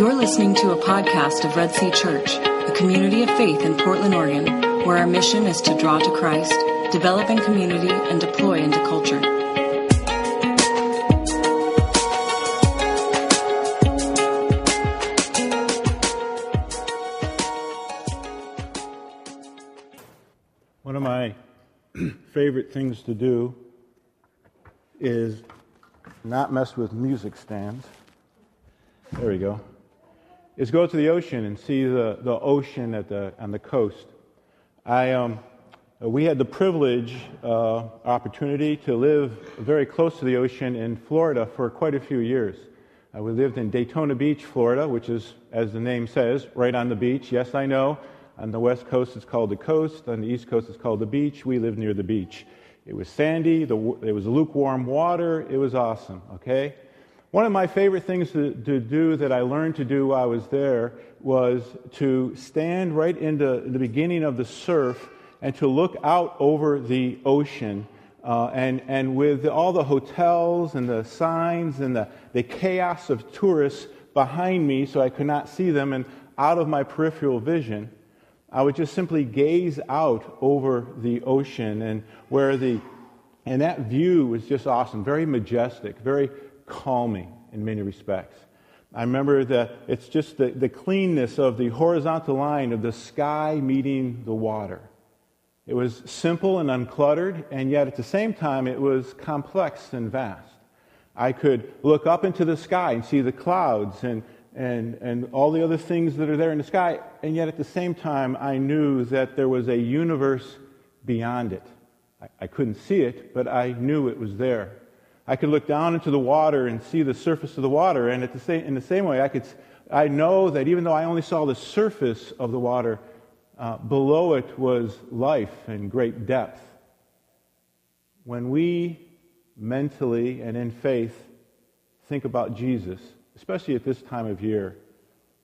You're listening to a podcast of Red Sea Church, a community of faith in Portland, Oregon, where our mission is to draw to Christ, develop in community, and deploy into culture. One of my favorite things to do is not mess with music stands. There we go. Is go to the ocean and see the, the ocean at the, on the coast. I, um, we had the privilege, uh, opportunity to live very close to the ocean in Florida for quite a few years. Uh, we lived in Daytona Beach, Florida, which is, as the name says, right on the beach. Yes, I know. On the west coast, it's called the coast. On the east coast, it's called the beach. We lived near the beach. It was sandy. The, it was lukewarm water. It was awesome, okay? One of my favorite things to, to, do that I learned to do while I was there was to stand right into the beginning of the surf and to look out over the ocean. Uh, and, and with all the hotels and the signs and the, the chaos of tourists behind me, so I could not see them and out of my peripheral vision, I would just simply gaze out over the ocean and where the, and that view was just awesome, very majestic, very calming in many respects. I remember that it's just the, the cleanness of the horizontal line of the sky meeting the water. It was simple and uncluttered, and yet at the same time, it was complex and vast. I could look up into the sky and see the clouds and, and, and all the other things that are there in the sky, and yet at the same time, I knew that there was a universe beyond it. I, I couldn't see it, but I knew it was there. I could look down into the water and see the surface of the water, and the same, in the same way, I could, I know that even though I only saw the surface of the water, uh, below it was life and great depth. When we mentally and in faith think about Jesus, especially at this time of year,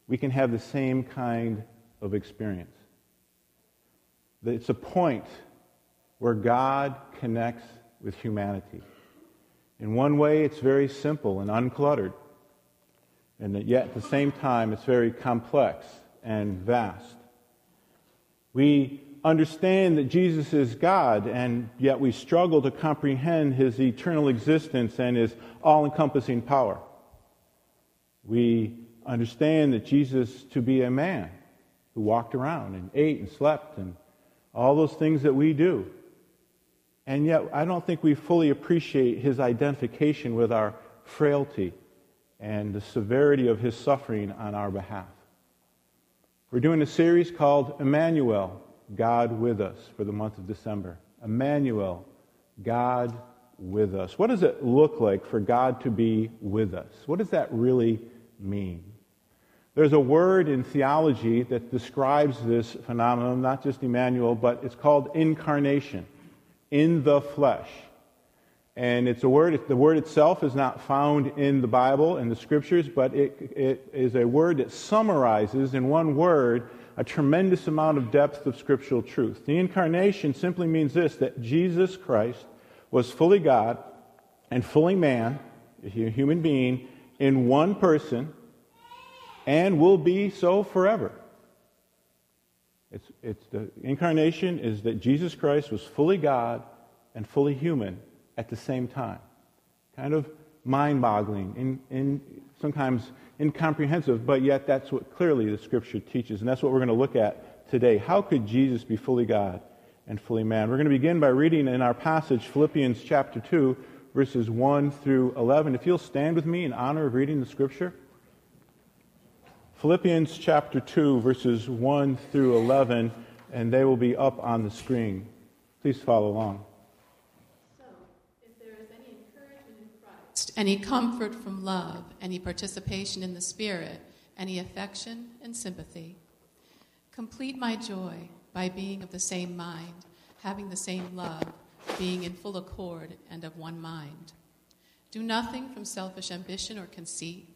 we can have the same kind of experience. It's a point where God connects with humanity. In one way, it's very simple and uncluttered, and yet at the same time, it's very complex and vast. We understand that Jesus is God, and yet we struggle to comprehend his eternal existence and his all encompassing power. We understand that Jesus to be a man who walked around and ate and slept and all those things that we do. And yet, I don't think we fully appreciate his identification with our frailty and the severity of his suffering on our behalf. We're doing a series called Emmanuel, God with us, for the month of December. Emmanuel, God with us. What does it look like for God to be with us? What does that really mean? There's a word in theology that describes this phenomenon, not just Emmanuel, but it's called incarnation in the flesh. And it's a word, the word itself is not found in the Bible, in the scriptures, but it, it is a word that summarizes in one word a tremendous amount of depth of scriptural truth. The incarnation simply means this that Jesus Christ was fully God and fully man, a human being, in one person, and will be so forever. It's, it's the incarnation is that Jesus Christ was fully God and fully human at the same time. Kind of mind boggling, and, in, sometimes incomprehensive, but yet that's what clearly the scripture teaches. And that's what we're going to look at today. How could Jesus be fully God and fully man? We're going to begin by reading in our passage Philippians chapter 2, verses 1 through 11. If you'll stand with me in honor of reading the scripture. Philippians chapter 2, verses 1 through 11, and they will be up on the screen. Please follow along. So, if there is any encouragement in Christ, any comfort from love, any participation in the Spirit, any affection and sympathy, complete my joy by being of the same mind, having the same love, being in full accord and of one mind. Do nothing from selfish ambition or conceit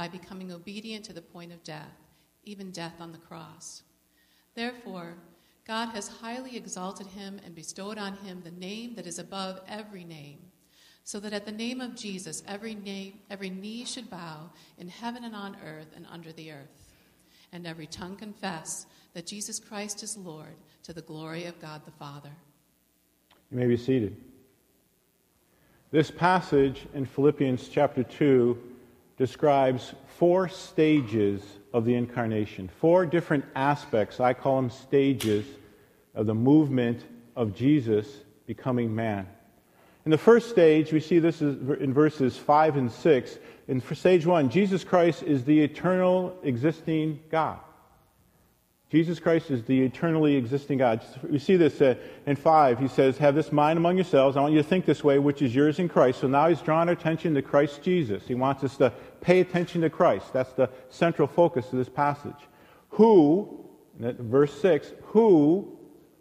by becoming obedient to the point of death, even death on the cross. Therefore, God has highly exalted him and bestowed on him the name that is above every name so that at the name of Jesus every, name, every knee should bow in heaven and on earth and under the earth, and every tongue confess that Jesus Christ is Lord to the glory of God the Father. You may be seated. This passage in Philippians chapter 2 describes four stages of the incarnation, four different aspects. I call them stages of the movement of Jesus becoming man. In the first stage, we see this in verses 5 and 6. In stage 1, Jesus Christ is the eternal existing God. Jesus Christ is the eternally existing God. We see this uh, in 5. He says, Have this mind among yourselves. I want you to think this way, which is yours in Christ. So now he's drawn our attention to Christ Jesus. He wants us to pay attention to Christ. That's the central focus of this passage. Who, verse 6, who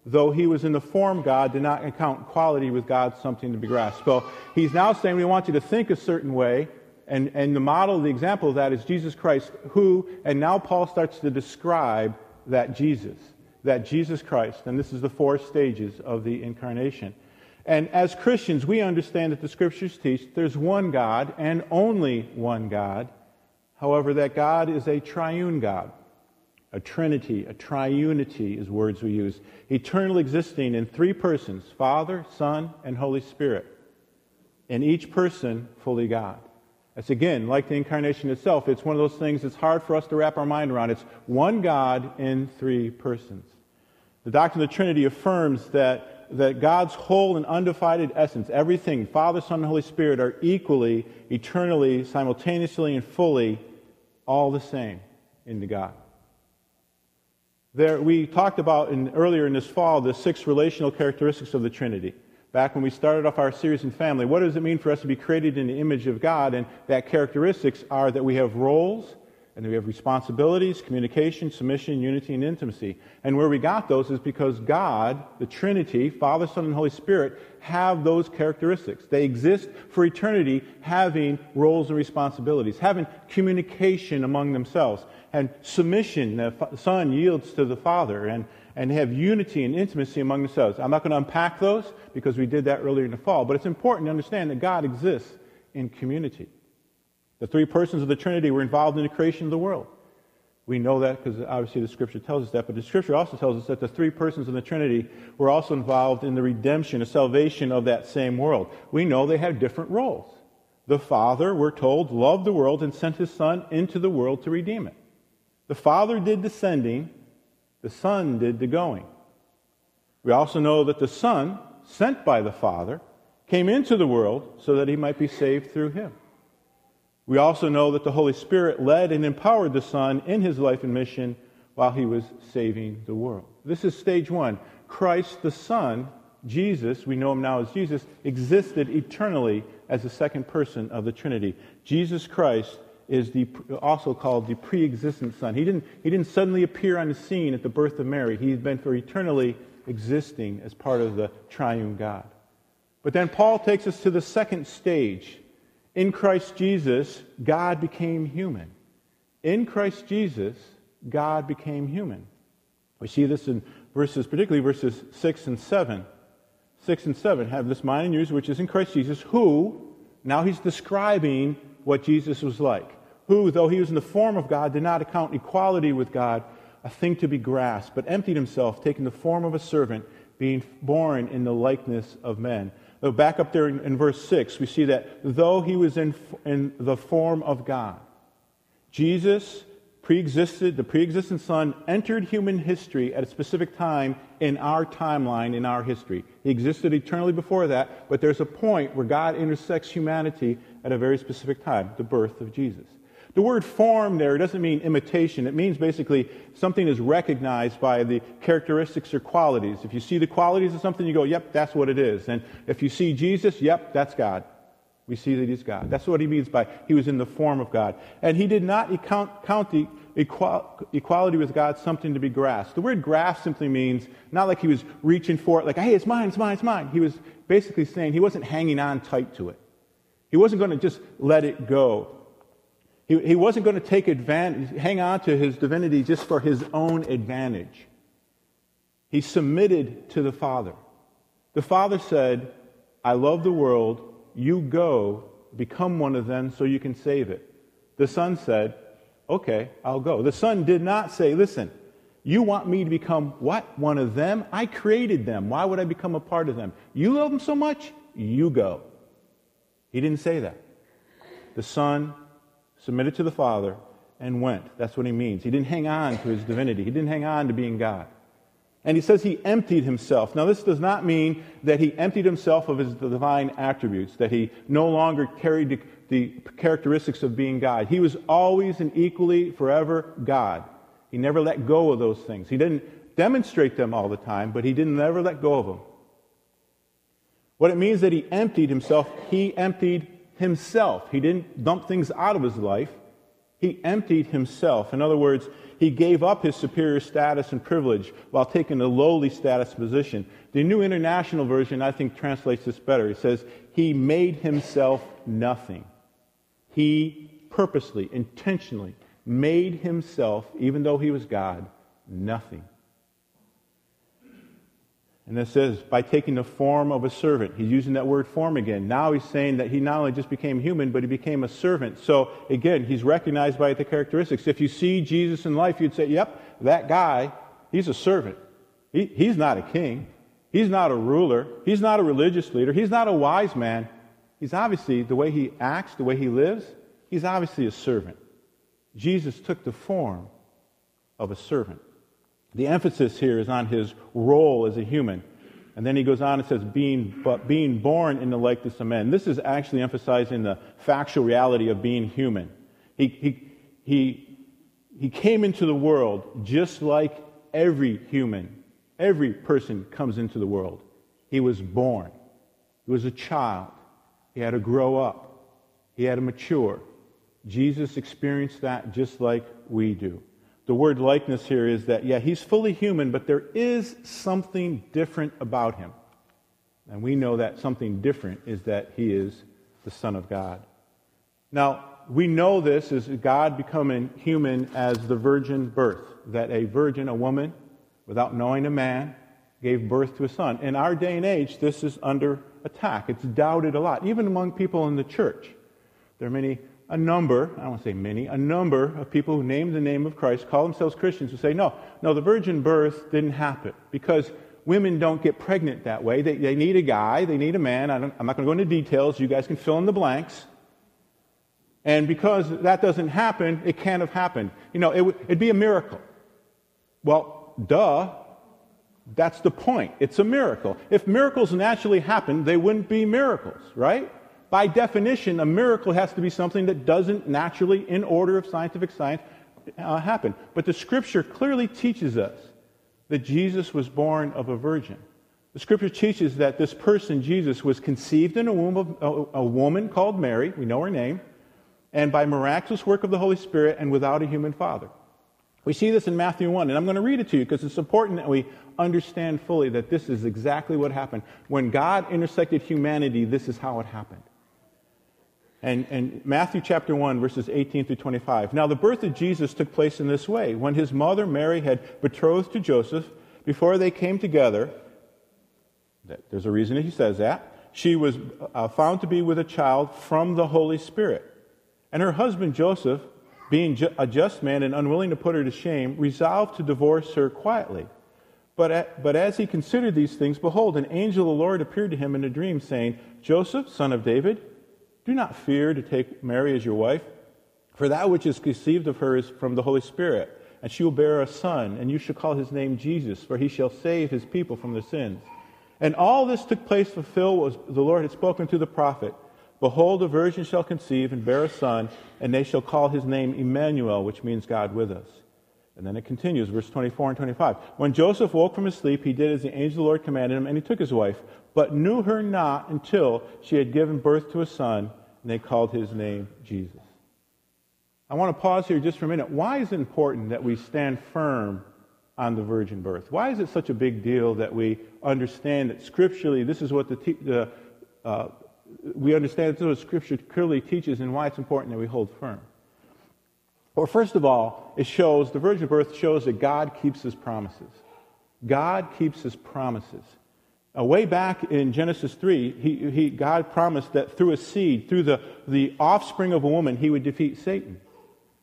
though he was in the form God, did not account quality with God something to be grasped. So he's now saying we want you to think a certain way, and, and the model, the example of that is Jesus Christ, who, and now Paul starts to describe that Jesus, that Jesus Christ, and this is the four stages of the incarnation. And as Christians, we understand that the scriptures teach there's one God and only one God. However, that God is a triune God a trinity, a triunity is words we use, eternal existing in three persons Father, Son, and Holy Spirit. And each person fully God. That's again, like the incarnation itself, it's one of those things that's hard for us to wrap our mind around. It's one God in three persons. The doctrine of the Trinity affirms that, that God's whole and undivided essence, everything, Father, Son, and Holy Spirit, are equally, eternally, simultaneously, and fully all the same in the God. There, we talked about in, earlier in this fall the six relational characteristics of the Trinity. Back when we started off our series in family, what does it mean for us to be created in the image of God? And that characteristics are that we have roles, and we have responsibilities, communication, submission, unity, and intimacy. And where we got those is because God, the Trinity, Father, Son, and Holy Spirit, have those characteristics. They exist for eternity, having roles and responsibilities, having communication among themselves, and submission. The Son yields to the Father, and, and have unity and intimacy among themselves. I'm not going to unpack those because we did that earlier in the fall, but it's important to understand that God exists in community. The three persons of the Trinity were involved in the creation of the world. We know that because obviously the Scripture tells us that, but the Scripture also tells us that the three persons of the Trinity were also involved in the redemption, the salvation of that same world. We know they have different roles. The Father, we're told, loved the world and sent His Son into the world to redeem it. The Father did the sending, the Son did the going. We also know that the Son, sent by the Father, came into the world so that He might be saved through Him. We also know that the Holy Spirit led and empowered the Son in his life and mission while he was saving the world. This is stage one. Christ the Son, Jesus, we know him now as Jesus, existed eternally as the second person of the Trinity. Jesus Christ is the, also called the pre existent Son. He didn't, he didn't suddenly appear on the scene at the birth of Mary, he's been for eternally existing as part of the triune God. But then Paul takes us to the second stage in Christ Jesus, God became human. In Christ Jesus, God became human. We see this in verses, particularly verses 6 and 7. 6 and 7 have this mind in yours, which is in Christ Jesus, who, now he's describing what Jesus was like. Who, though he was in the form of God, did not account equality with God a thing to be grasped, but emptied himself, taking the form of a servant, being born in the likeness of men. Though back up there in, in, verse 6, we see that though he was in, in the form of God, Jesus pre-existed, the pre-existent Son entered human history at a specific time in our timeline, in our history. He existed eternally before that, but there's a point where God intersects humanity at a very specific time, the birth of Jesus. The word form there doesn't mean imitation. It means basically something is recognized by the characteristics or qualities. If you see the qualities of something, you go, yep, that's what it is. And if you see Jesus, yep, that's God. we see that he's God. That's what he means by he was in the form of God. And he did not count, count the equality with God something to be grasped. The word grasp simply means not like he was reaching for it, like, hey, it's mine, it's mine, it's mine. He was basically saying he wasn't hanging on tight to it. He wasn't going to just let it go. He, he wasn't going to take advantage, hang on to his divinity just for his own advantage. He submitted to the Father. The Father said, I love the world. You go, become one of them so you can save it. The Son said, Okay, I'll go. The Son did not say, Listen, you want me to become what? One of them? I created them. Why would I become a part of them? You love them so much? You go. He didn't say that. The Son submitted to the Father and went. That's what he means. He didn't hang on to his divinity, he didn't hang on to being God. And he says he emptied himself. Now, this does not mean that he emptied himself of his divine attributes, that he no longer carried the, the characteristics of being God. He was always and equally, forever God. He never let go of those things. He didn't demonstrate them all the time, but he didn't never let go of them. What it means that he emptied himself, he emptied himself. He didn't dump things out of his life. He emptied himself. In other words, he gave up his superior status and privilege while taking a lowly status position. The New International Version, I think, translates this better. It says, He made himself nothing. He purposely, intentionally made himself, even though he was God, nothing. And it says, by taking the form of a servant. He's using that word form again. Now he's saying that he not only just became human, but he became a servant. So again, he's recognized by the characteristics. If you see Jesus in life, you'd say, yep, that guy, he's a servant. He, he's not a king. He's not a ruler. He's not a religious leader. He's not a wise man. He's obviously, the way he acts, the way he lives, he's obviously a servant. Jesus took the form of a servant. The emphasis here is on his role as a human. And then he goes on and says, being, but being born in the likeness of men. This is actually emphasizing the factual reality of being human. He, he, he, he came into the world just like every human, every person comes into the world. He was born. He was a child. He had to grow up. He had to mature. Jesus experienced that just like we do the word likeness here is that, yeah, he's fully human, but there is something different about him. And we know that something different is that he is the Son of God. Now, we know this is God becoming human as the virgin birth, that a virgin, a woman, without knowing a man, gave birth to a son. In our day and age, this is under attack. It's doubted a lot, even among people in the church. There are many a number, I don't want to say many, a number of people who name the name of Christ, call themselves Christians, who say, no, no, the virgin birth didn't happen because women don't get pregnant that way. They, they need a guy, they need a man. I am not going to go into details. You guys can fill in the blanks. And because that doesn't happen, it can't have happened. You know, it, it'd be a miracle. Well, duh. That's the point. It's a miracle. If miracles naturally happen, they wouldn't be miracles, right? By definition, a miracle has to be something that doesn't naturally, in order of scientific science, uh, happen. But the scripture clearly teaches us that Jesus was born of a virgin. The scripture teaches that this person, Jesus, was conceived in a womb of a, a woman called Mary, we know her name, and by miraculous work of the Holy Spirit and without a human father. We see this in Matthew 1, and I'm going to read it to you because it's important that we understand fully that this is exactly what happened. When God intersected humanity, this is how it happened. And, and, Matthew chapter 1, verses 18 through 25. Now, the birth of Jesus took place in this way. When his mother Mary had betrothed to Joseph, before they came together, there's a reason he says that, she was uh, found to be with a child from the Holy Spirit. And her husband Joseph, being ju- a just man and unwilling to put her to shame, resolved to divorce her quietly. But, at, but as he considered these things, behold, an angel of the Lord appeared to him in a dream, saying, Joseph, son of David, do not fear to take Mary as your wife, for that which is conceived of her is from the Holy Spirit. And she will bear a son, and you shall call his name Jesus, for he shall save his people from their sins. And all this took place to fulfill what the Lord had spoken to the prophet. Behold, a virgin shall conceive and bear a son, and they shall call his name Emmanuel, which means God with us. And then it continues, verse 24 and 25. When Joseph woke from his sleep, he did as the angel of the Lord commanded him, and he took his wife, but knew her not until she had given birth to a son, and they called his name Jesus. I want to pause here just for a minute. Why is it important that we stand firm on the virgin birth? Why is it such a big deal that we understand that scripturally this is what the, te- the uh, we understand this is what Scripture clearly teaches and why it's important that we hold firm? Well, first of all, it shows, the virgin birth shows that God keeps his promises. God keeps his promises. Uh, way back in Genesis 3, he, he, God promised that through a seed, through the, the offspring of a woman, he would defeat Satan.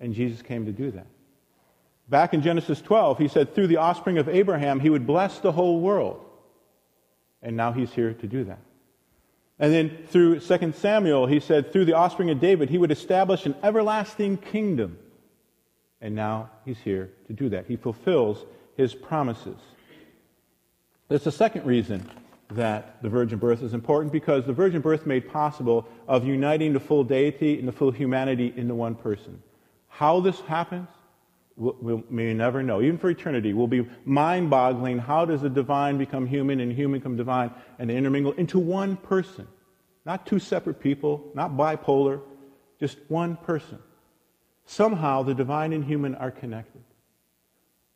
And Jesus came to do that. Back in Genesis 12, he said through the offspring of Abraham, he would bless the whole world. And now he's here to do that. And then through 2 Samuel, he said through the offspring of David, he would establish an everlasting kingdom. And now he's here to do that. He fulfills his promises. There's a second reason that the virgin birth is important because the virgin birth made possible of uniting the full deity and the full humanity into one person. How this happens, we may never know. Even for eternity, will be mind-boggling. How does the divine become human and human become divine and they intermingle into one person? Not two separate people, not bipolar, just one person. Somehow the divine and human are connected.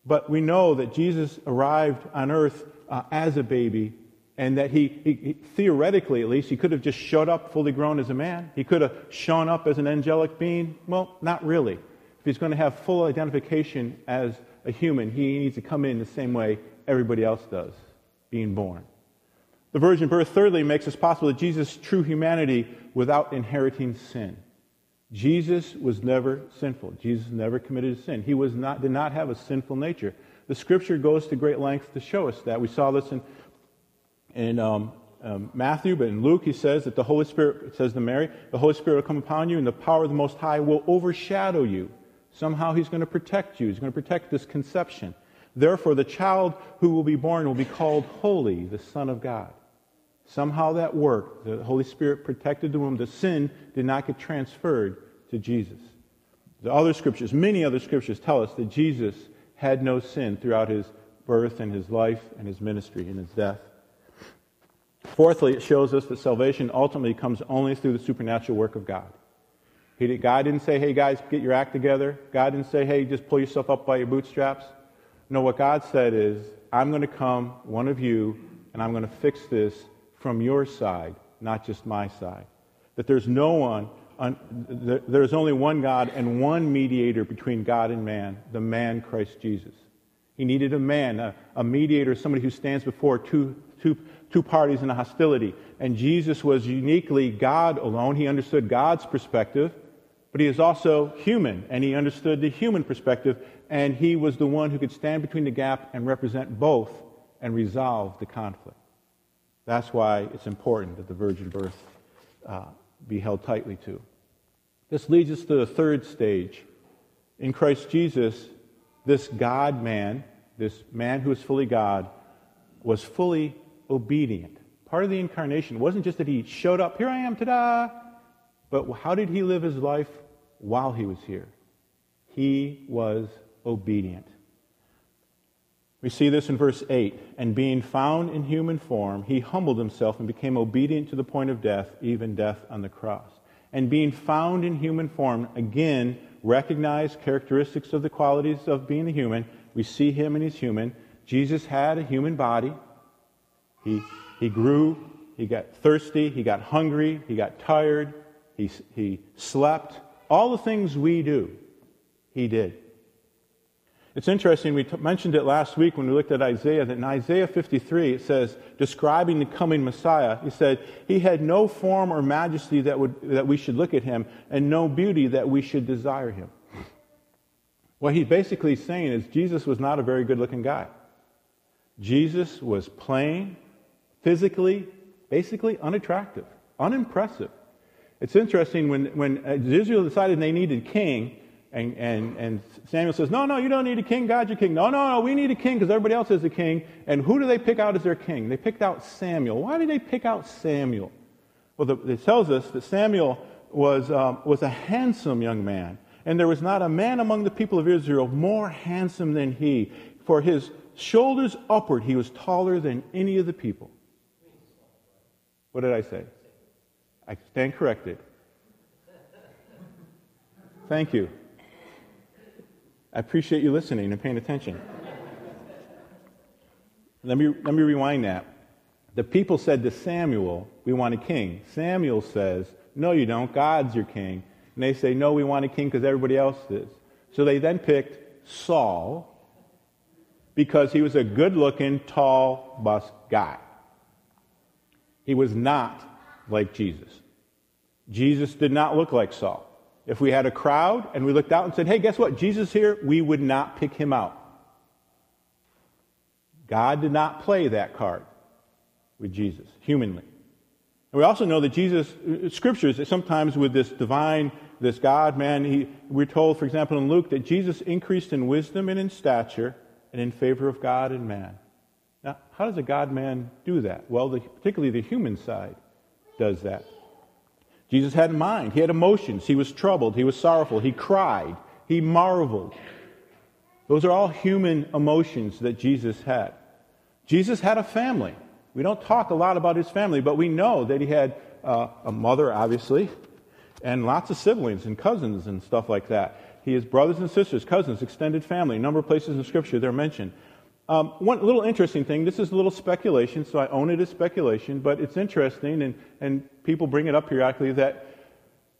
But we know that Jesus arrived on earth uh, as a baby and that he, he, he, theoretically at least, he could have just showed up fully grown as a man. He could have shown up as an angelic being. Well, not really. If he's going to have full identification as a human, he needs to come in the same way everybody else does, being born. The virgin birth, thirdly, makes it possible that Jesus' true humanity without inheriting sin. Jesus was never sinful. Jesus never committed a sin. He was not, did not have a sinful nature. The scripture goes to great lengths to show us that. We saw this in, in um, um, Matthew, but in Luke, he says that the Holy Spirit, it says to Mary, the Holy Spirit will come upon you, and the power of the Most High will overshadow you. Somehow he's going to protect you. He's going to protect this conception. Therefore, the child who will be born will be called holy, the Son of God. Somehow that worked. The Holy Spirit protected the womb. The sin did not get transferred to Jesus. The other scriptures, many other scriptures, tell us that Jesus had no sin throughout his birth and his life and his ministry and his death. Fourthly, it shows us that salvation ultimately comes only through the supernatural work of God. He, God didn't say, hey guys, get your act together. God didn't say, hey, just pull yourself up by your bootstraps. No, what God said is, I'm going to come, one of you, and I'm going to fix this from your side, not just my side. That there's no one, there's only one God and one mediator between God and man, the man Christ Jesus. He needed a man, a, a mediator, somebody who stands before two, two, two parties in a hostility. And Jesus was uniquely God alone. He understood God's perspective but he is also human, and he understood the human perspective, and he was the one who could stand between the gap and represent both and resolve the conflict. That's why it's important that the virgin birth uh, be held tightly to. This leads us to the third stage. In Christ Jesus, this God man, this man who is fully God, was fully obedient. Part of the incarnation wasn't just that he showed up, here I am, ta da, but how did he live his life while he was here? He was obedient. We see this in verse 8. And being found in human form, he humbled himself and became obedient to the point of death, even death on the cross. And being found in human form, again, recognize characteristics of the qualities of being a human. We see him and he's human. Jesus had a human body. He, he grew, he got thirsty, he got hungry, he got tired, he, he slept. All the things we do, he did. It's interesting, we t- mentioned it last week when we looked at Isaiah, that in Isaiah 53 it says, describing the coming Messiah, he said, He had no form or majesty that, would, that we should look at him, and no beauty that we should desire him. What he's basically saying is Jesus was not a very good looking guy. Jesus was plain, physically, basically unattractive, unimpressive. It's interesting when, when uh, Israel decided they needed king, and, and, and Samuel says, No, no, you don't need a king. God's your king. No, no, no, we need a king because everybody else is a king. And who do they pick out as their king? They picked out Samuel. Why did they pick out Samuel? Well, the, it tells us that Samuel was, um, was a handsome young man. And there was not a man among the people of Israel more handsome than he. For his shoulders upward, he was taller than any of the people. What did I say? I stand corrected. Thank you. I appreciate you listening and paying attention. let, me, let me rewind that. The people said to Samuel, We want a king. Samuel says, No, you don't. God's your king. And they say, No, we want a king because everybody else is. So they then picked Saul because he was a good looking, tall, bus guy. He was not like Jesus. Jesus did not look like Saul. If we had a crowd and we looked out and said, hey, guess what? Jesus here, we would not pick him out. God did not play that card with Jesus, humanly. And we also know that Jesus, uh, scriptures, sometimes with this divine, this God man, he, we're told, for example, in Luke, that Jesus increased in wisdom and in stature and in favor of God and man. Now, how does a God man do that? Well, the, particularly the human side does that. Jesus had a mind. He had emotions. He was troubled. He was sorrowful. He cried. He marveled. Those are all human emotions that Jesus had. Jesus had a family. We don't talk a lot about his family, but we know that he had uh, a mother, obviously, and lots of siblings and cousins and stuff like that. He has brothers and sisters, cousins, extended family. A number of places in Scripture they're mentioned. Um, one little interesting thing, this is a little speculation, so I own it as speculation, but it's interesting, and, and people bring it up periodically, that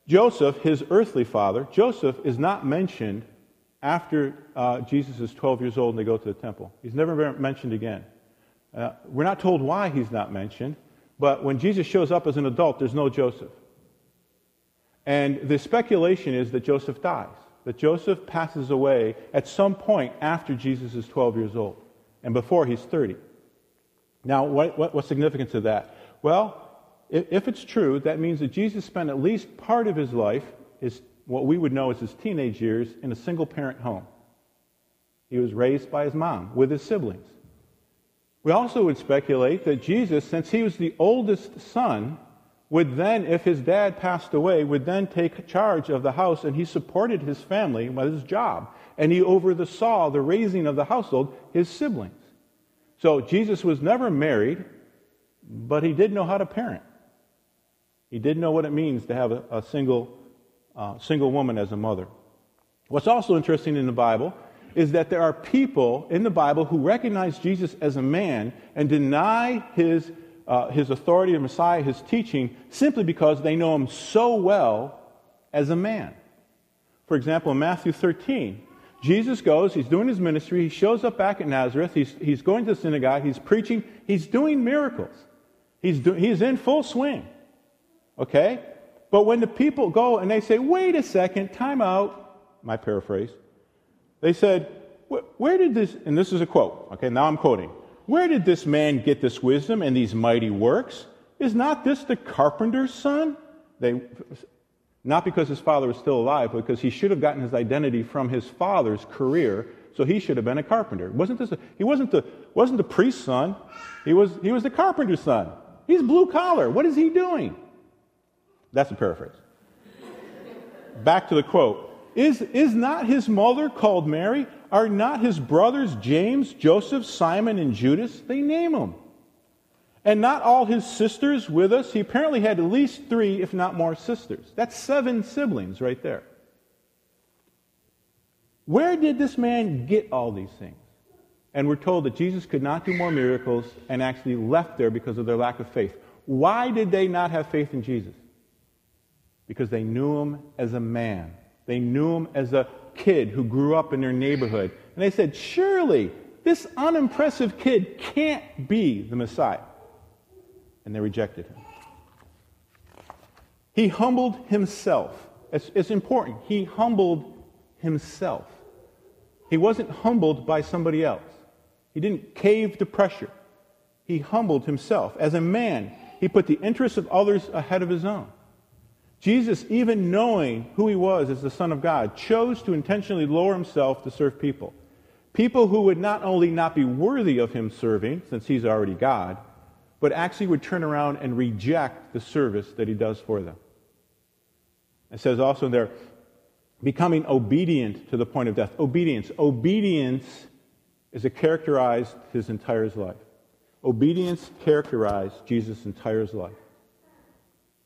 Joseph, his earthly father, Joseph is not mentioned after uh, Jesus is 12 years old and they go to the temple. He's never mentioned again. Uh, we're not told why he's not mentioned, but when Jesus shows up as an adult, there's no Joseph. And the speculation is that Joseph dies, that Joseph passes away at some point after Jesus is 12 years old and before he's 30. Now, what, what, what's significance of that? Well, if, if it's true, that means that Jesus spent at least part of his life, his, what we would know as his teenage years, in a single parent home. He was raised by his mom with his siblings. We also would speculate that Jesus, since he was the oldest son, would then, if his dad passed away, would then take charge of the house and he supported his family with his job and he oversaw the raising of the household, his siblings. So Jesus was never married, but he did know how to parent. He did know what it means to have a, a single, uh, single woman as a mother. What's also interesting in the Bible is that there are people in the Bible who recognize Jesus as a man and deny his, uh, his authority, the Messiah, his teaching, simply because they know him so well as a man. For example, in Matthew 13, Jesus goes, he's doing his ministry, he shows up back at Nazareth, he's, he's going to the synagogue, he's preaching, he's doing miracles. He's, do, he's in full swing. Okay? But when the people go and they say, wait a second, time out, my paraphrase, they said, where did this, and this is a quote, okay, now I'm quoting, where did this man get this wisdom and these mighty works? Is not this the carpenter's son? They not because his father was still alive, but because he should have gotten his identity from his father's career, so he should have been a carpenter. Wasn't this a, he wasn't the, wasn't the priest's son, he was, he was the carpenter's son. He's blue collar. What is he doing? That's a paraphrase. Back to the quote. Is, is not his mother called Mary? Are not his brothers James, Joseph, Simon, and Judas? They name them and not all his sisters with us. He apparently had at least three, if not more, sisters. That's seven siblings right there. Where did this man get all these things? And we're told that Jesus could not do more miracles and actually left there because of their lack of faith. Why did they not have faith in Jesus? Because they knew him as a man. They knew him as a kid who grew up in their neighborhood. And they said, surely this unimpressive kid can't be the Messiah and they rejected him. He humbled himself. It's, it's, important. He humbled himself. He wasn't humbled by somebody else. He didn't cave to pressure. He humbled himself. As a man, he put the interests of others ahead of his own. Jesus, even knowing who he was as the Son of God, chose to intentionally lower himself to serve people. People who would not only not be worthy of him serving, since he's already God, but actually would turn around and reject the service that he does for them. It says also there, becoming obedient to the point of death. Obedience. Obedience is a characterized his entire life. Obedience characterized Jesus' entire life.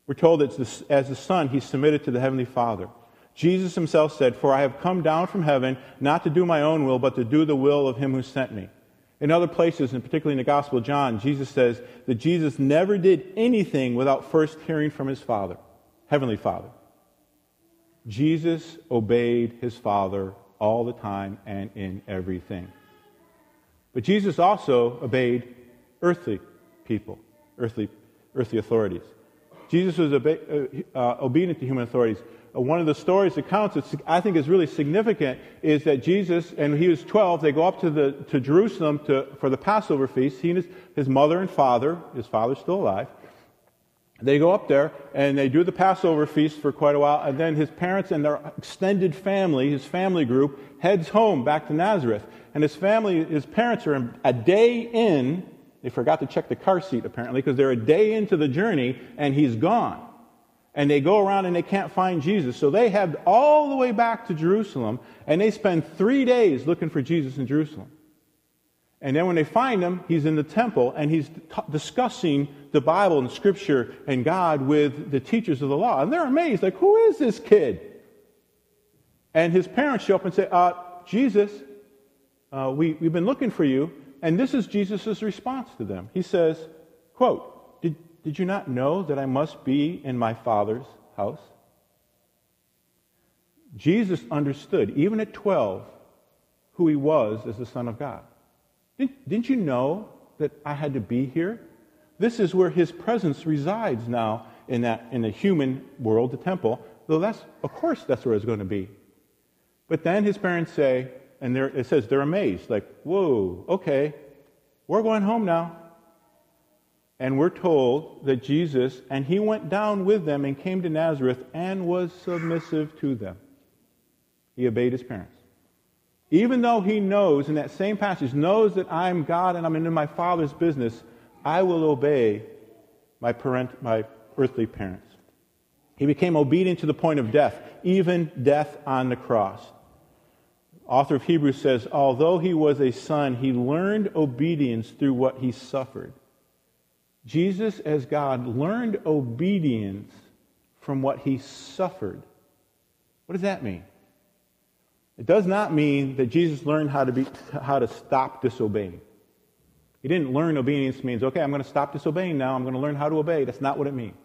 We're told that as the Son, he submitted to the Heavenly Father. Jesus himself said, For I have come down from heaven not to do my own will, but to do the will of him who sent me. In other places, and particularly in the Gospel of John, Jesus says that Jesus never did anything without first hearing from his Father, Heavenly Father. Jesus obeyed his Father all the time and in everything. But Jesus also obeyed earthly people, earthly, earthly authorities. Jesus was obe- uh, uh, obedient to human authorities. One of the stories that counts, I think is really significant, is that Jesus, and he was 12, they go up to, the, to Jerusalem to, for the Passover feast. He and his, his mother and father, his father's still alive, they go up there and they do the Passover feast for quite a while, and then his parents and their extended family, his family group, heads home back to Nazareth. And his family, his parents are a day in. They forgot to check the car seat apparently because they're a day into the journey and he's gone. And they go around and they can't find Jesus. So they head all the way back to Jerusalem and they spend three days looking for Jesus in Jerusalem. And then when they find him, he's in the temple and he's t- discussing the Bible and Scripture and God with the teachers of the law. And they're amazed, like, who is this kid? And his parents show up and say, uh, Jesus, uh, we, we've been looking for you. And this is Jesus' response to them. He says, quote, did, you not know that I must be in my Father's house? Jesus understood, even at 12, who he was as the Son of God. Didn't, didn't you know that I had to be here? This is where his presence resides now in, that, in the human world, the temple. Though that's, of course, that's where it's going to be. But then his parents say, and it says they're amazed, like, whoa, okay, we're going home now. And we're told that Jesus, and he went down with them and came to Nazareth and was submissive to them. He obeyed his parents. Even though he knows in that same passage, knows that I'm God and I'm in my Father's business, I will obey my, parent, my earthly parents. He became obedient to the point of death, even death on the cross. Author of Hebrews says, although he was a son, he learned obedience through what he suffered. Jesus, as God, learned obedience from what he suffered. What does that mean? It does not mean that Jesus learned how to, be, how to stop disobeying. He didn't learn obedience means, okay, I'm going to stop disobeying now. I'm going to learn how to obey. That's not what it means.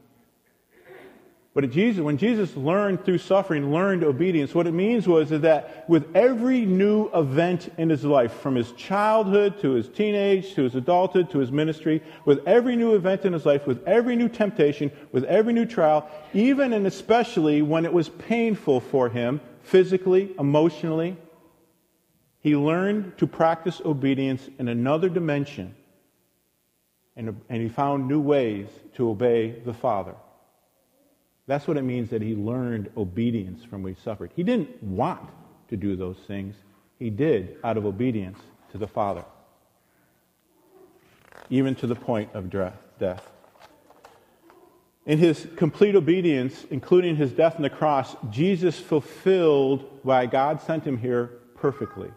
But Jesus, when Jesus learned through suffering, learned obedience, what it means was that with every new event in his life, from his childhood to his teenage, to his adulthood, to his ministry, with every new event in his life, with every new temptation, with every new trial, even and especially when it was painful for him, physically, emotionally, he learned to practice obedience in another dimension, and, and he found new ways to obey the Father. That's what it means that he learned obedience from what he suffered. He didn't want to do those things, he did out of obedience to the Father, even to the point of death. In his complete obedience, including his death on the cross, Jesus fulfilled why God sent him here perfectly.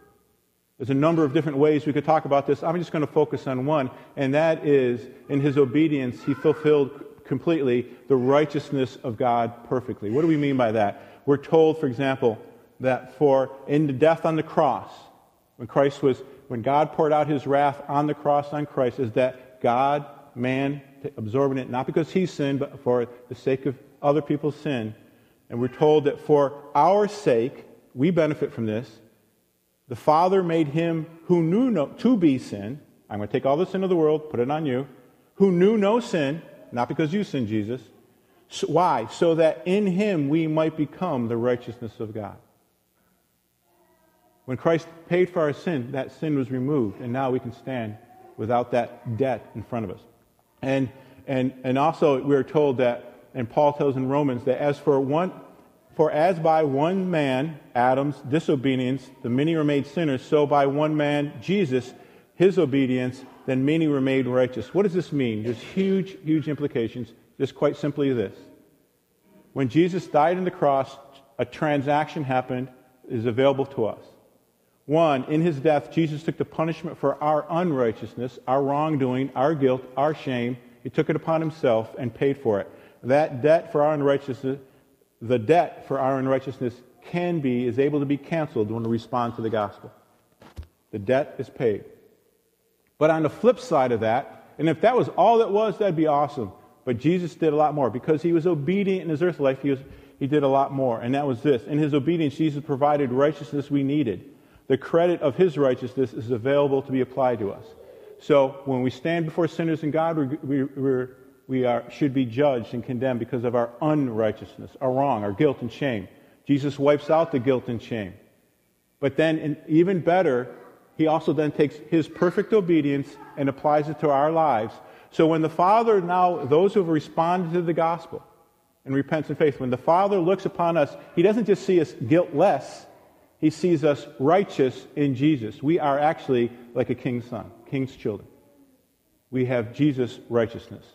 There's a number of different ways we could talk about this. I'm just going to focus on one, and that is in his obedience, he fulfilled completely the righteousness of God perfectly. What do we mean by that? We're told, for example, that for in the death on the cross, when Christ was, when God poured out his wrath on the cross on Christ, is that God, man, absorbing it, not because he sinned, but for the sake of other people's sin. And we're told that for our sake, we benefit from this. The Father made him who knew no, to be sin. I'm going to take all the sin of the world, put it on you, who knew no sin, not because you sinned, Jesus. So, why? So that in him we might become the righteousness of God. When Christ paid for our sin, that sin was removed, and now we can stand without that debt in front of us. And, and, and also, we are told that, and Paul tells in Romans, that as for one, for as by one man, Adam's disobedience, the many were made sinners, so by one man, Jesus, his obedience, then many were made righteous. What does this mean? There's huge, huge implications. Just quite simply this. When Jesus died on the cross a transaction happened, is available to us. One, in his death, Jesus took the punishment for our unrighteousness, our wrongdoing, our guilt, our shame. He took it upon himself and paid for it. That debt for our unrighteousness, the debt for our unrighteousness can be, is able to be canceled when we respond to the gospel. The debt is paid. But on the flip side of that, and if that was all it was, that'd be awesome. But Jesus did a lot more. Because he was obedient in his earthly life, he, was, he did a lot more. And that was this. In his obedience, Jesus provided righteousness we needed. The credit of his righteousness is available to be applied to us. So when we stand before sinners and God, we, we, we are, should be judged and condemned because of our unrighteousness, our wrong, our guilt and shame. Jesus wipes out the guilt and shame. But then, even better, he also then takes his perfect obedience and applies it to our lives. So when the Father now, those who have responded to the gospel and repents in faith, when the Father looks upon us, he doesn't just see us guiltless, he sees us righteous in Jesus. We are actually like a king's son, king's children. We have Jesus' righteousness.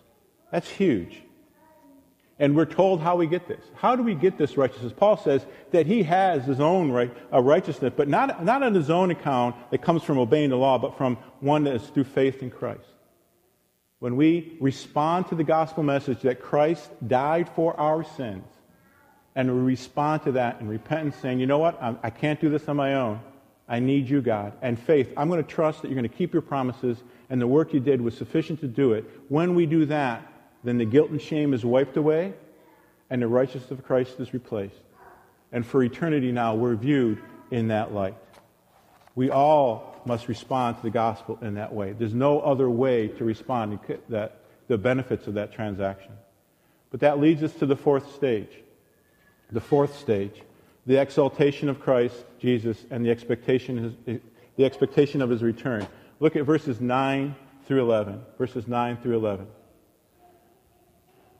That's huge. And we're told how we get this. How do we get this righteousness? Paul says that he has his own right, righteousness, but not, not on his own account that comes from obeying the law, but from one that is through faith in Christ. When we respond to the gospel message that Christ died for our sins, and we respond to that in repentance, saying, you know what, I'm, I can not do this on my own. I need you, God. And faith, I'm going to trust that you're going to keep your promises, and the work you did was sufficient to do it. When we do that, then the guilt and shame is wiped away and the righteousness of Christ is replaced. And for eternity now, we're viewed in that light. We all must respond to the gospel in that way. There's no other way to respond to that, the benefits of that transaction. But that leads us to the fourth stage. The fourth stage, the exaltation of Christ, Jesus, and the expectation, the expectation of his return. Look at verses 9 through 11. Verses 9 through 11.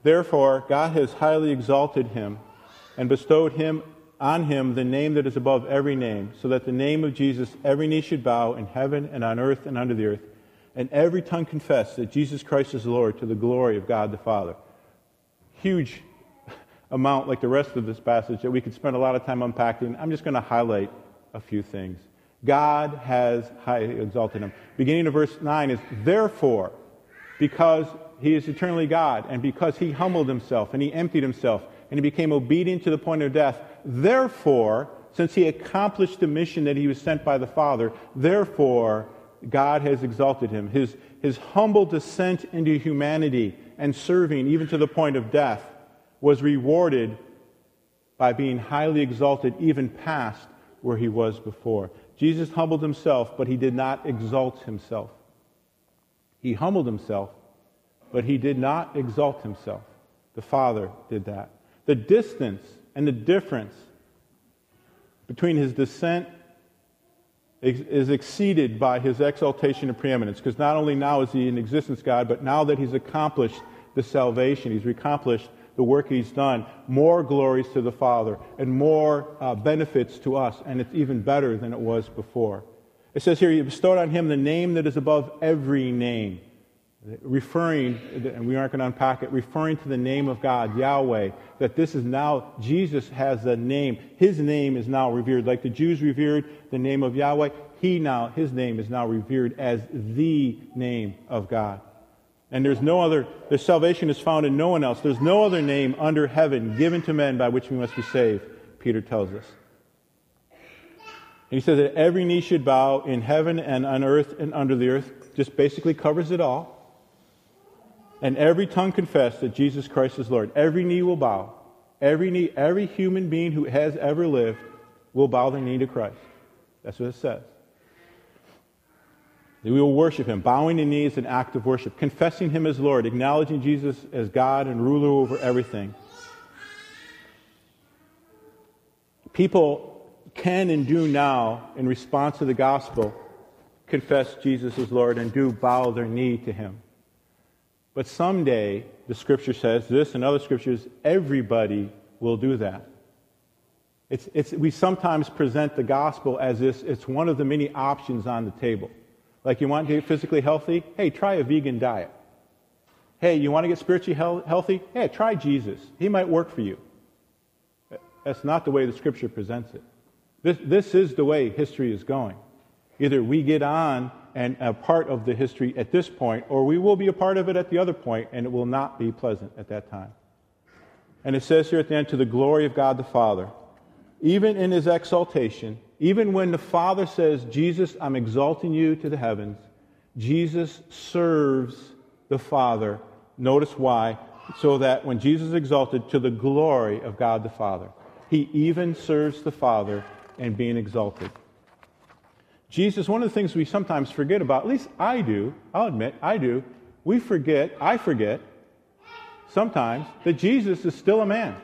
Therefore, God has highly exalted him and bestowed him on him the name that is above every name, so that the name of Jesus every knee should bow in heaven and on earth and under the earth, and every tongue confess that Jesus Christ is Lord to the glory of God the Father. Huge amount, like the rest of this passage, that we could spend a lot of time unpacking. I'm just going to highlight a few things. God has highly exalted him. Beginning of verse 9 is, therefore, because he is eternally God, and because he humbled himself and he emptied himself and he became obedient to the point of death, therefore, since he accomplished the mission that he was sent by the Father, therefore, God has exalted him. His, his humble descent into humanity and serving, even to the point of death, was rewarded by being highly exalted, even past where he was before. Jesus humbled himself, but he did not exalt himself. He humbled himself but he did not exalt himself. The Father did that. The distance and the difference between his descent is exceeded by his exaltation and preeminence, because not only now is he an existence God, but now that he's accomplished the salvation, he's accomplished the work he's done, more glories to the Father and more uh, benefits to us, and it's even better than it was before. It says here, He bestowed on him the name that is above every name referring, and we aren't going to unpack it, referring to the name of God, Yahweh, that this is now, Jesus has a name. His name is now revered. Like the Jews revered the name of Yahweh, he now, his name is now revered as the name of God. And there's no other, the salvation is found in no one else. There's no other name under heaven given to men by which we must be saved, Peter tells us. He says that every knee should bow in heaven and on earth and under the earth. Just basically covers it all and every tongue confess that Jesus Christ is Lord. Every knee will bow. Every knee, every human being who has ever lived will bow their knee to Christ. That's what it says. We will worship him. Bowing the knee is an act of worship. Confessing him as Lord, acknowledging Jesus as God and ruler over everything. People can and do now, in response to the gospel, confess Jesus as Lord and do bow their knee to him. But someday, the scripture says, this and other scriptures, everybody will do that. It's, it's, we sometimes present the gospel as this, it's one of the many options on the table. Like you want to get physically healthy? Hey, try a vegan diet. Hey, you want to get spiritually healthy? Hey, try Jesus. He might work for you. That's not the way the scripture presents it. This, this is the way history is going. Either we get on and a part of the history at this point, or we will be a part of it at the other point, and it will not be pleasant at that time. And it says here at the end, to the glory of God the Father. Even in his exaltation, even when the Father says, Jesus, I'm exalting you to the heavens, Jesus serves the Father. Notice why. So that when Jesus is exalted to the glory of God the Father, he even serves the Father in being exalted. Jesus, one of the things we sometimes forget about, at least I do, I'll admit, I do, we forget, I forget sometimes, that Jesus is still a man.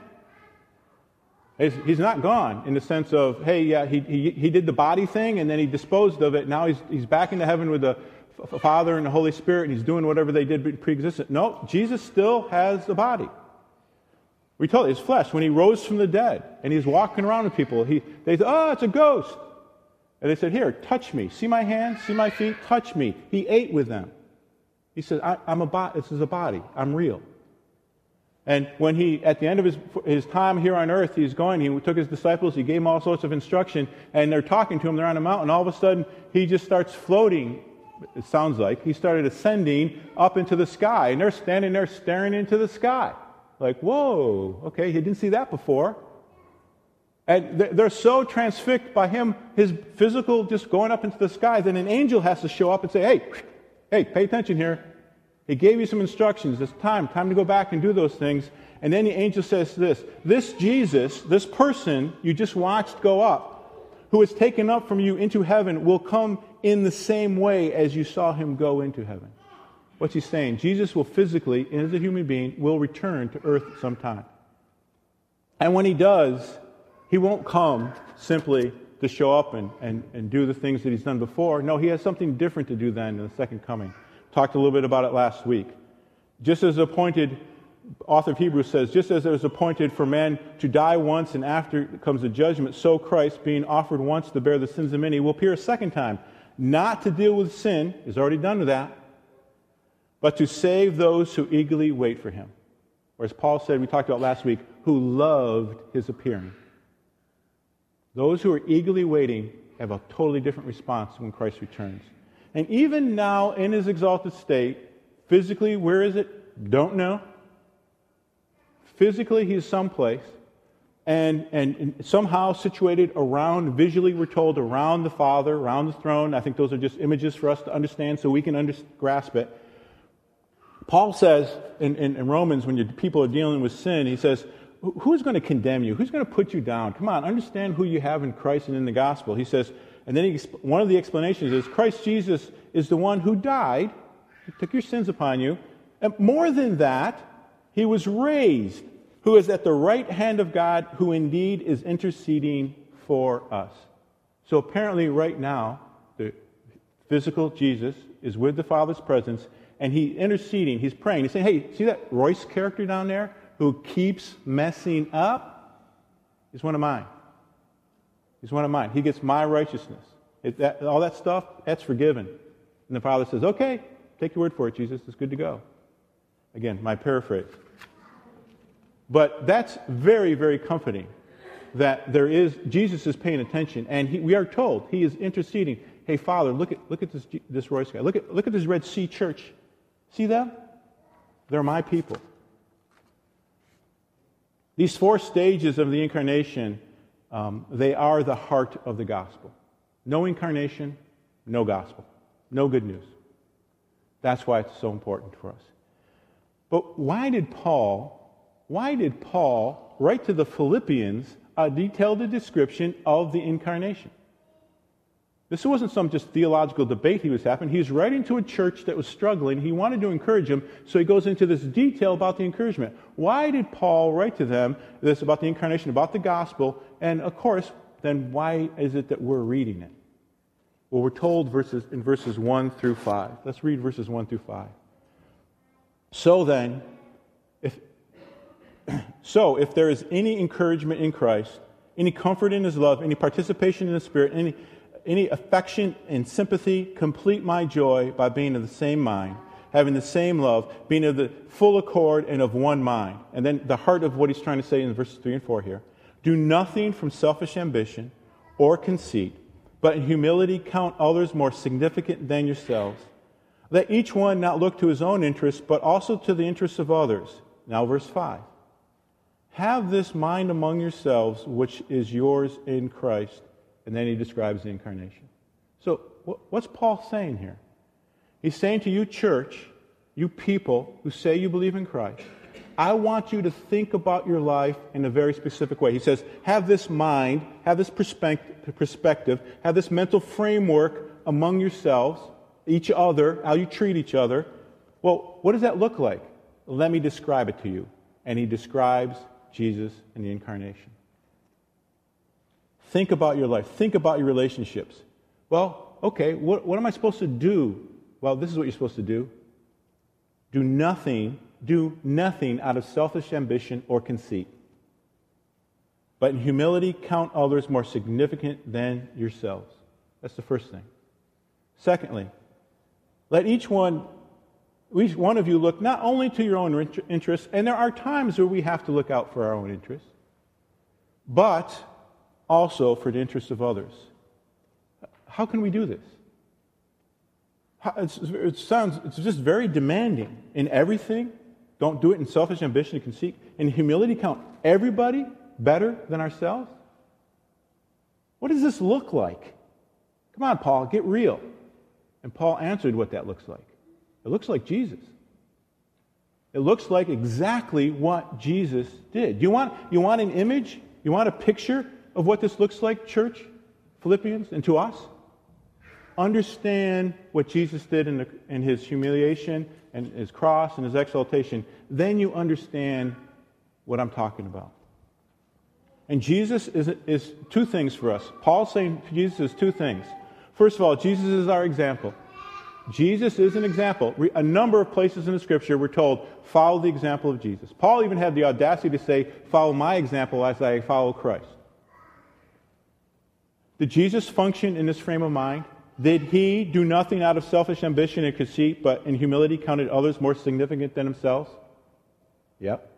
He's not gone in the sense of, hey, yeah, he, he, he did the body thing and then he disposed of it. Now he's, he's back into heaven with the Father and the Holy Spirit and he's doing whatever they did pre existent. No, Jesus still has the body. We told his flesh, when he rose from the dead and he's walking around with people, he, they said, oh, it's a ghost. And they said, here, touch me. See my hands? See my feet? Touch me. He ate with them. He said, I, am a body. This is a body. I'm real. And when he, at the end of his, his time here on earth, he's going, he took his disciples, he gave them all sorts of instruction, and they're talking to him, they're on a mountain. All of a sudden, he just starts floating, it sounds like. He started ascending up into the sky, and they're standing there staring into the sky. Like, whoa, okay, he didn't see that before. And they're so transfixed by him, his physical just going up into the sky, that an angel has to show up and say, hey, hey, pay attention here. He gave you some instructions. It's time, time to go back and do those things. And then the angel says this This Jesus, this person you just watched go up, who is taken up from you into heaven, will come in the same way as you saw him go into heaven. What's he saying? Jesus will physically, as a human being, will return to earth sometime. And when he does, he won't come simply to show up and, and, and do the things that he's done before. No, he has something different to do then in the second coming. Talked a little bit about it last week. Just as appointed, author of Hebrews says, just as it was appointed for man to die once and after comes the judgment, so Christ, being offered once to bear the sins of many, will appear a second time, not to deal with sin, is already done with that, but to save those who eagerly wait for him. Or as Paul said, we talked about last week, who loved his appearing. Those who are eagerly waiting have a totally different response when Christ returns. And even now, in his exalted state, physically, where is it? Don't know. Physically, he's someplace. And, and, somehow situated around, visually, we're told, around the Father, around the throne. I think those are just images for us to understand so we can under, grasp it. Paul says in, in, in Romans, when people are dealing with sin, he says, Who's going to condemn you? Who's going to put you down? Come on, understand who you have in Christ and in the gospel. He says, and then he, one of the explanations is Christ Jesus is the one who died, he took your sins upon you. And more than that, he was raised, who is at the right hand of God, who indeed is interceding for us. So apparently, right now, the physical Jesus is with the Father's presence, and he's interceding, he's praying. He's saying, Hey, see that Royce character down there who keeps messing up? is one of mine. He's one of mine. He gets my righteousness. It, that, all that stuff, that's forgiven. And the Father says, okay, take your word for it, Jesus. It's good to go. Again, my paraphrase. But that's very, very comforting that there is, Jesus is paying attention, and he, we are told he is interceding. Hey, Father, look at, look at this, this Royce guy. Look at, look at this Red Sea church. See them? They're my people. These four stages of the incarnation um, they are the heart of the gospel. No incarnation, no gospel, no good news. That's why it's so important for us. But why did Paul, why did Paul write to the Philippians a detailed description of the incarnation? This wasn't some just theological debate he was having. He was writing to a church that was struggling. He wanted to encourage them, so he goes into this detail about the encouragement. Why did Paul write to them this about the incarnation, about the gospel? And of course, then why is it that we're reading it? Well, we're told verses, in verses 1 through 5. Let's read verses 1 through 5. So then, if, so if there is any encouragement in Christ, any comfort in his love, any participation in the Spirit, any any affection and sympathy, complete my joy by being of the same mind, having the same love, being of the full accord and of one mind. And then the heart of what he's trying to say in verses 3 and 4 here. Do nothing from selfish ambition or conceit, but in humility count others more significant than yourselves. Let each one not look to his own interests, but also to the interests of others. Now, verse 5. Have this mind among yourselves, which is yours in Christ. And then he describes the incarnation. So, what's Paul saying here? He's saying to you, church, you people who say you believe in Christ, I want you to think about your life in a very specific way. He says, have this mind, have this perspective, have this mental framework among yourselves, each other, how you treat each other. Well, what does that look like? Let me describe it to you. And he describes Jesus and the incarnation. Think about your life. Think about your relationships. Well, okay, what, what am I supposed to do? Well, this is what you're supposed to do. Do nothing do nothing out of selfish ambition or conceit, but in humility count others more significant than yourselves. That's the first thing. Secondly, let each one, each one of you look not only to your own interests, and there are times where we have to look out for our own interests, but also for the interests of others. How can we do this? it sounds, it's just very demanding in everything don't do it in selfish ambition and conceit. In humility, count everybody better than ourselves. What does this look like? Come on, Paul, get real. And Paul answered what that looks like. It looks like Jesus. It looks like exactly what Jesus did. You want, you want an image? You want a picture of what this looks like, church? Philippians, and to us? Understand what Jesus did in, the, in his humiliation and his cross and his exaltation, then you understand what I'm talking about. And Jesus is, is two things for us. Paul's saying Jesus is two things. First of all, Jesus is our example. Jesus is an example. A number of places in the scripture we're told, follow the example of Jesus. Paul even had the audacity to say, follow my example as I follow Christ. Did Jesus function in this frame of mind? Did he do nothing out of selfish ambition and conceit, but in humility counted others more significant than himself? Yep.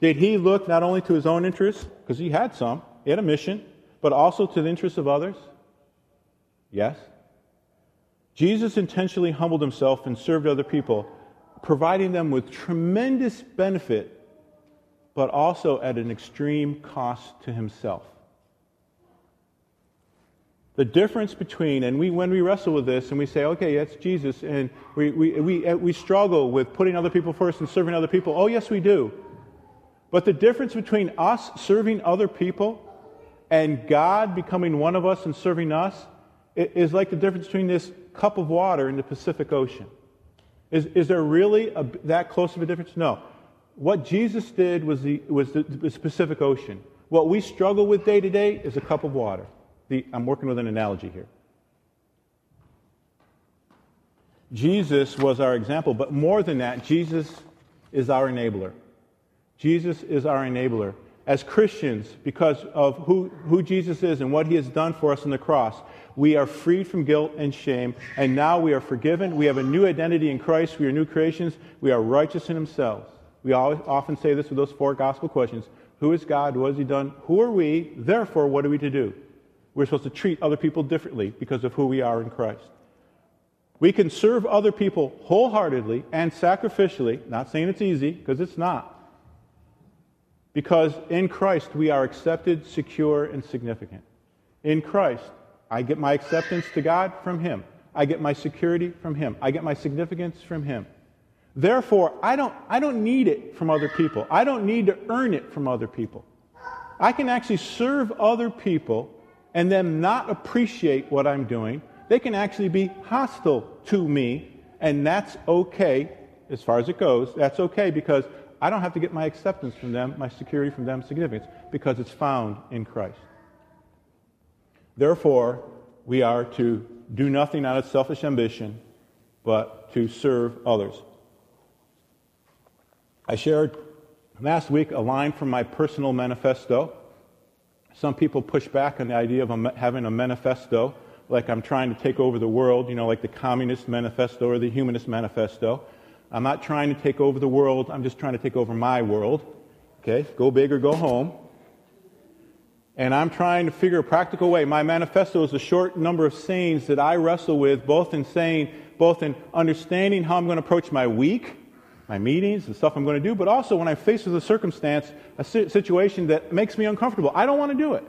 Did he look not only to his own interests, because he had some, he had a mission, but also to the interests of others? Yes. Jesus intentionally humbled himself and served other people, providing them with tremendous benefit, but also at an extreme cost to himself. The difference between, and we, when we wrestle with this and we say, okay, that's Jesus, and we, we, we, uh, we struggle with putting other people first and serving other people. Oh, yes, we do. But the difference between us serving other people and God becoming one of us and serving us is like the difference between this cup of water in the Pacific Ocean. Is, is there really a, that close of a difference? No. What Jesus did was the, was the, the Pacific Ocean. What we struggle with day to day is a cup of water. The, I'm working with an analogy here. Jesus was our example, but more than that, Jesus is our enabler. Jesus is our enabler. As Christians, because of who, who Jesus is and what he has done for us on the cross, we are freed from guilt and shame, and now we are forgiven. We have a new identity in Christ. We are new creations. We are righteous in himself. We always, often say this with those four gospel questions Who is God? What has he done? Who are we? Therefore, what are we to do? We're supposed to treat other people differently because of who we are in Christ. We can serve other people wholeheartedly and sacrificially, not saying it's easy, because it's not. Because in Christ we are accepted, secure, and significant. In Christ, I get my acceptance to God from Him. I get my security from Him. I get my significance from Him. Therefore, I don't, I don't need it from other people. I don't need to earn it from other people. I can actually serve other people and them not appreciate what I'm doing, they can actually be hostile to me, and that's okay as far as it goes. That's okay because I don't have to get my acceptance from them, my security from them, significance, because it's found in Christ. Therefore, we are to do nothing out of selfish ambition, but to serve others. I shared last week a line from my personal manifesto some people push back on the idea of having a manifesto, like I'm trying to take over the world, you know, like the Communist Manifesto or the Humanist Manifesto. I'm not trying to take over the world, I'm just trying to take over my world. Okay? Go big or go home. And I'm trying to figure a practical way. My manifesto is a short number of sayings that I wrestle with, both in saying, both in understanding how I'm going to approach my week, my meetings, the stuff I'm going to do, but also when I'm faced with a circumstance, a situation that makes me uncomfortable. I don't want to do it.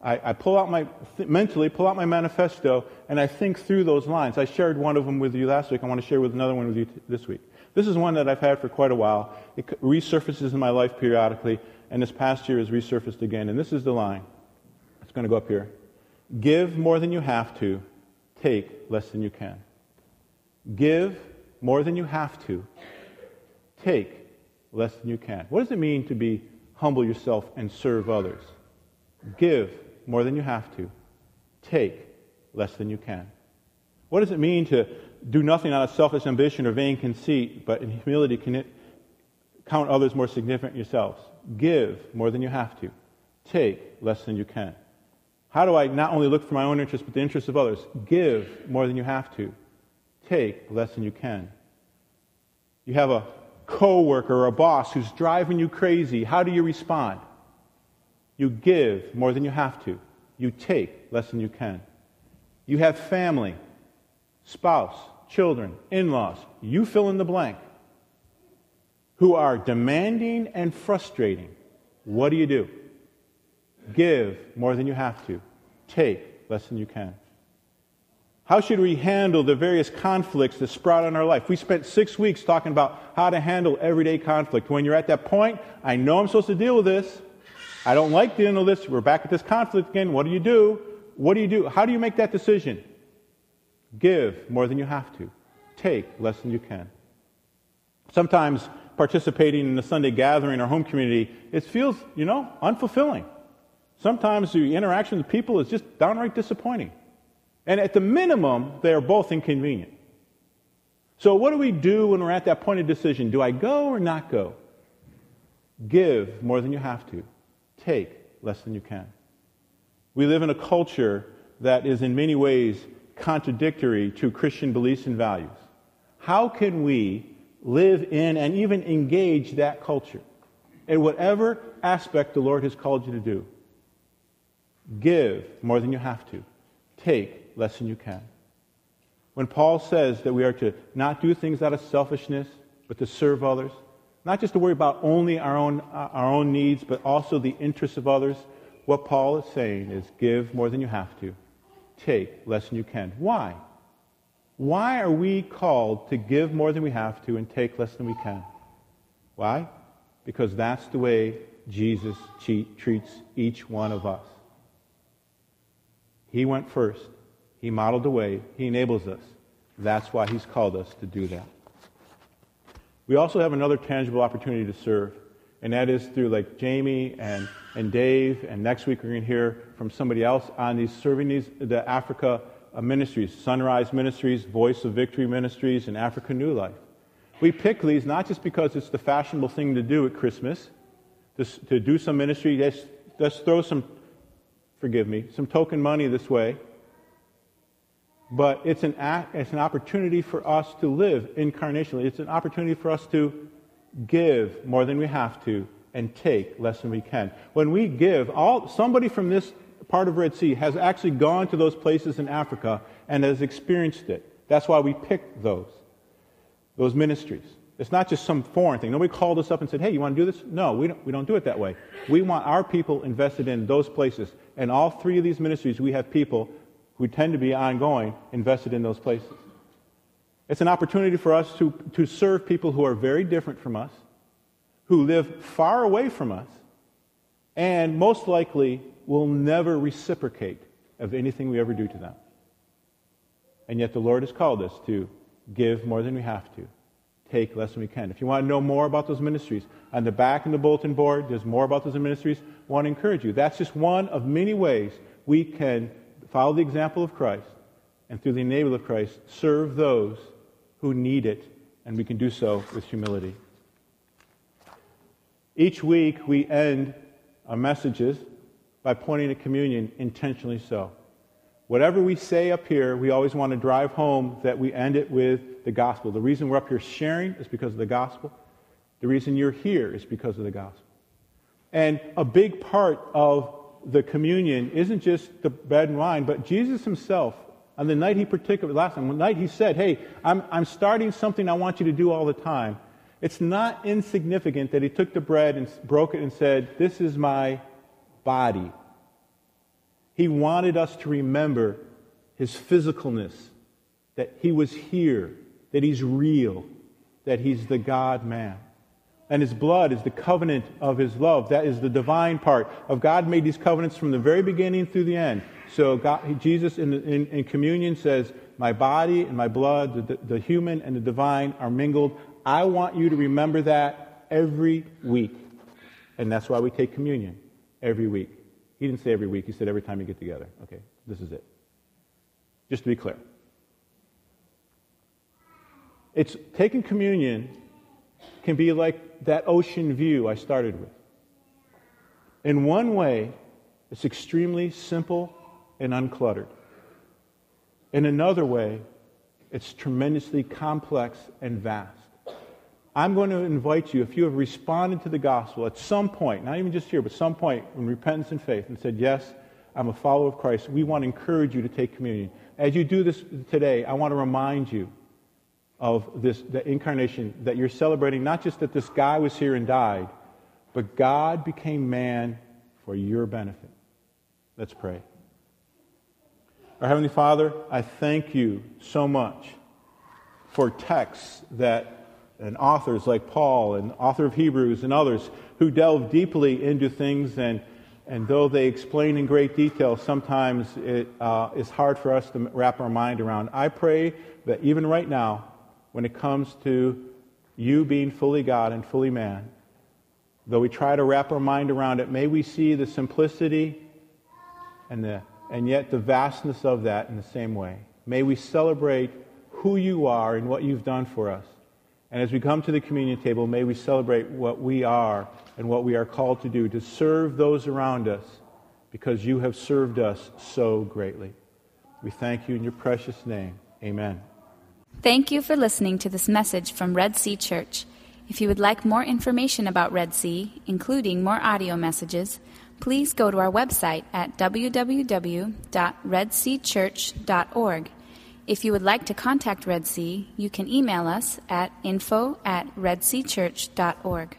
I, I pull out my, mentally pull out my manifesto and I think through those lines. I shared one of them with you last week. I want to share with another one with you t- this week. This is one that I've had for quite a while. It resurfaces in my life periodically, and this past year has resurfaced again. And this is the line. It's going to go up here. Give more than you have to, take less than you can. Give more than you have to, take less than you can. What does it mean to be humble yourself and serve others? Give more than you have to, take less than you can. What does it mean to do nothing out of selfish ambition or vain conceit, but in humility count others more significant yourselves? Give more than you have to, take less than you can. How do I not only look for my own interests, but the interests of others? Give more than you have to, take less than you can. You have a coworker or a boss who's driving you crazy. How do you respond? You give more than you have to. You take less than you can. You have family, spouse, children, in laws, you fill in the blank, who are demanding and frustrating. What do you do? Give more than you have to. Take less than you can. How should we handle the various conflicts that sprout in our life? We spent six weeks talking about how to handle everyday conflict. When you're at that point, I know I'm supposed to deal with this. I don't like dealing with this. We're back at this conflict again. What do you do? What do you do? How do you make that decision? Give more than you have to. Take less than you can. Sometimes participating in the Sunday gathering or home community, it feels, you know, unfulfilling. Sometimes the interaction with people is just downright disappointing. And at the minimum, they are both inconvenient. So, what do we do when we're at that point of decision? Do I go or not go? Give more than you have to take less than you can. We live in a culture that is in many ways contradictory to Christian beliefs and values. How can we live in and even engage that culture in whatever aspect the Lord has called you to do? Give more than you have to, take less than you can. When Paul says that we are to not do things out of selfishness, but to serve others, not just to worry about only our own, uh, our own needs, but also the interests of others. What Paul is saying is give more than you have to, take less than you can. Why? Why are we called to give more than we have to and take less than we can? Why? Because that's the way Jesus treats each one of us. He went first. He modeled the way. He enables us. That's why he's called us to do that. We also have another tangible opportunity to serve, and that is through like Jamie and, and Dave, and next week we're going to hear from somebody else on these serving these the Africa uh, ministries, Sunrise Ministries, Voice of Victory Ministries, and Africa New Life. We pick these not just because it's the fashionable thing to do at Christmas, to, to do some ministry, let's, let's throw some, forgive me, some token money this way but it's an, it's an opportunity for us to live incarnationally. It's an opportunity for us to give more than we have to and take less than we can. When we give, all, somebody from this part of Red Sea has actually gone to those places in Africa and has experienced it. That's why we pick those, those ministries. It's not just some foreign thing. Nobody called us up and said, hey, you want to do this? No, we don't, we don't do it that way. We want our people invested in those places. And all three of these ministries, we have people who tend to be ongoing invested in those places. It's an opportunity for us to, to serve people who are very different from us, who live far away from us, and most likely will never reciprocate of anything we ever do to them. And yet the Lord has called us to give more than we have to, take less than we can. If you want to know more about those ministries, on the back in the bulletin board, there's more about those ministries. I want to encourage you. That's just one of many ways we can follow the example of Christ, and through the enabling of Christ, serve those who need it, and we can do so with humility. Each week, we end our messages by pointing to communion intentionally so. Whatever we say up here, we always want to drive home that we end it with the gospel. The reason we're up here sharing is because of the gospel. The reason you're here is because of the gospel. And a big part of the communion isn't just the bread and wine, but Jesus himself, on the night he particularly, last time, the night he said, Hey, I'm, I'm starting something I want you to do all the time. It's not insignificant that he took the bread and broke it and said, This is my body. He wanted us to remember his physicalness, that he was here, that he's real, that he's the God man. And his blood is the covenant of his love. That is the divine part of God made these covenants from the very beginning through the end. So God, Jesus in, in, in, communion says, my body and my blood, the, the human and the divine are mingled. I want you to remember that every week. And that's why we take communion every week. He didn't say every week, he said every time you get together. Okay, this is it. Just to be clear. It's taking communion can be like that ocean view I started with. In one way, it's extremely simple and uncluttered. In another way, it's tremendously complex and vast. I'm going to invite you, if you have responded to the gospel at some point, not even just here, but some point in repentance and faith, and said, Yes, I'm a follower of Christ, we want to encourage you to take communion. As you do this today, I want to remind you of this, the incarnation, that you're celebrating not just that this guy was here and died, but God became man for your benefit. Let's pray. Our Heavenly Father, I thank you so much for texts that and authors like Paul and author of Hebrews and others who delve deeply into things and and though they explain in great detail, sometimes it uh, is hard for us to wrap our mind around. I pray that even right now, when it comes to you being fully God and fully man. Though we try to wrap our mind around it, may we see the simplicity and, the, and yet the vastness of that in the same way. May we celebrate who you are and what you've done for us. And as we come to the communion table, may we celebrate what we are and what we are called to do to serve those around us because you have served us so greatly. We thank you in your precious name. Amen. Thank you for listening to this message from Red Sea Church. If you would like more information about Red Sea, including more audio messages, please go to our website at www.redseachurch.org. If you would like to contact Red Sea, you can email us at info at redseachurch.org.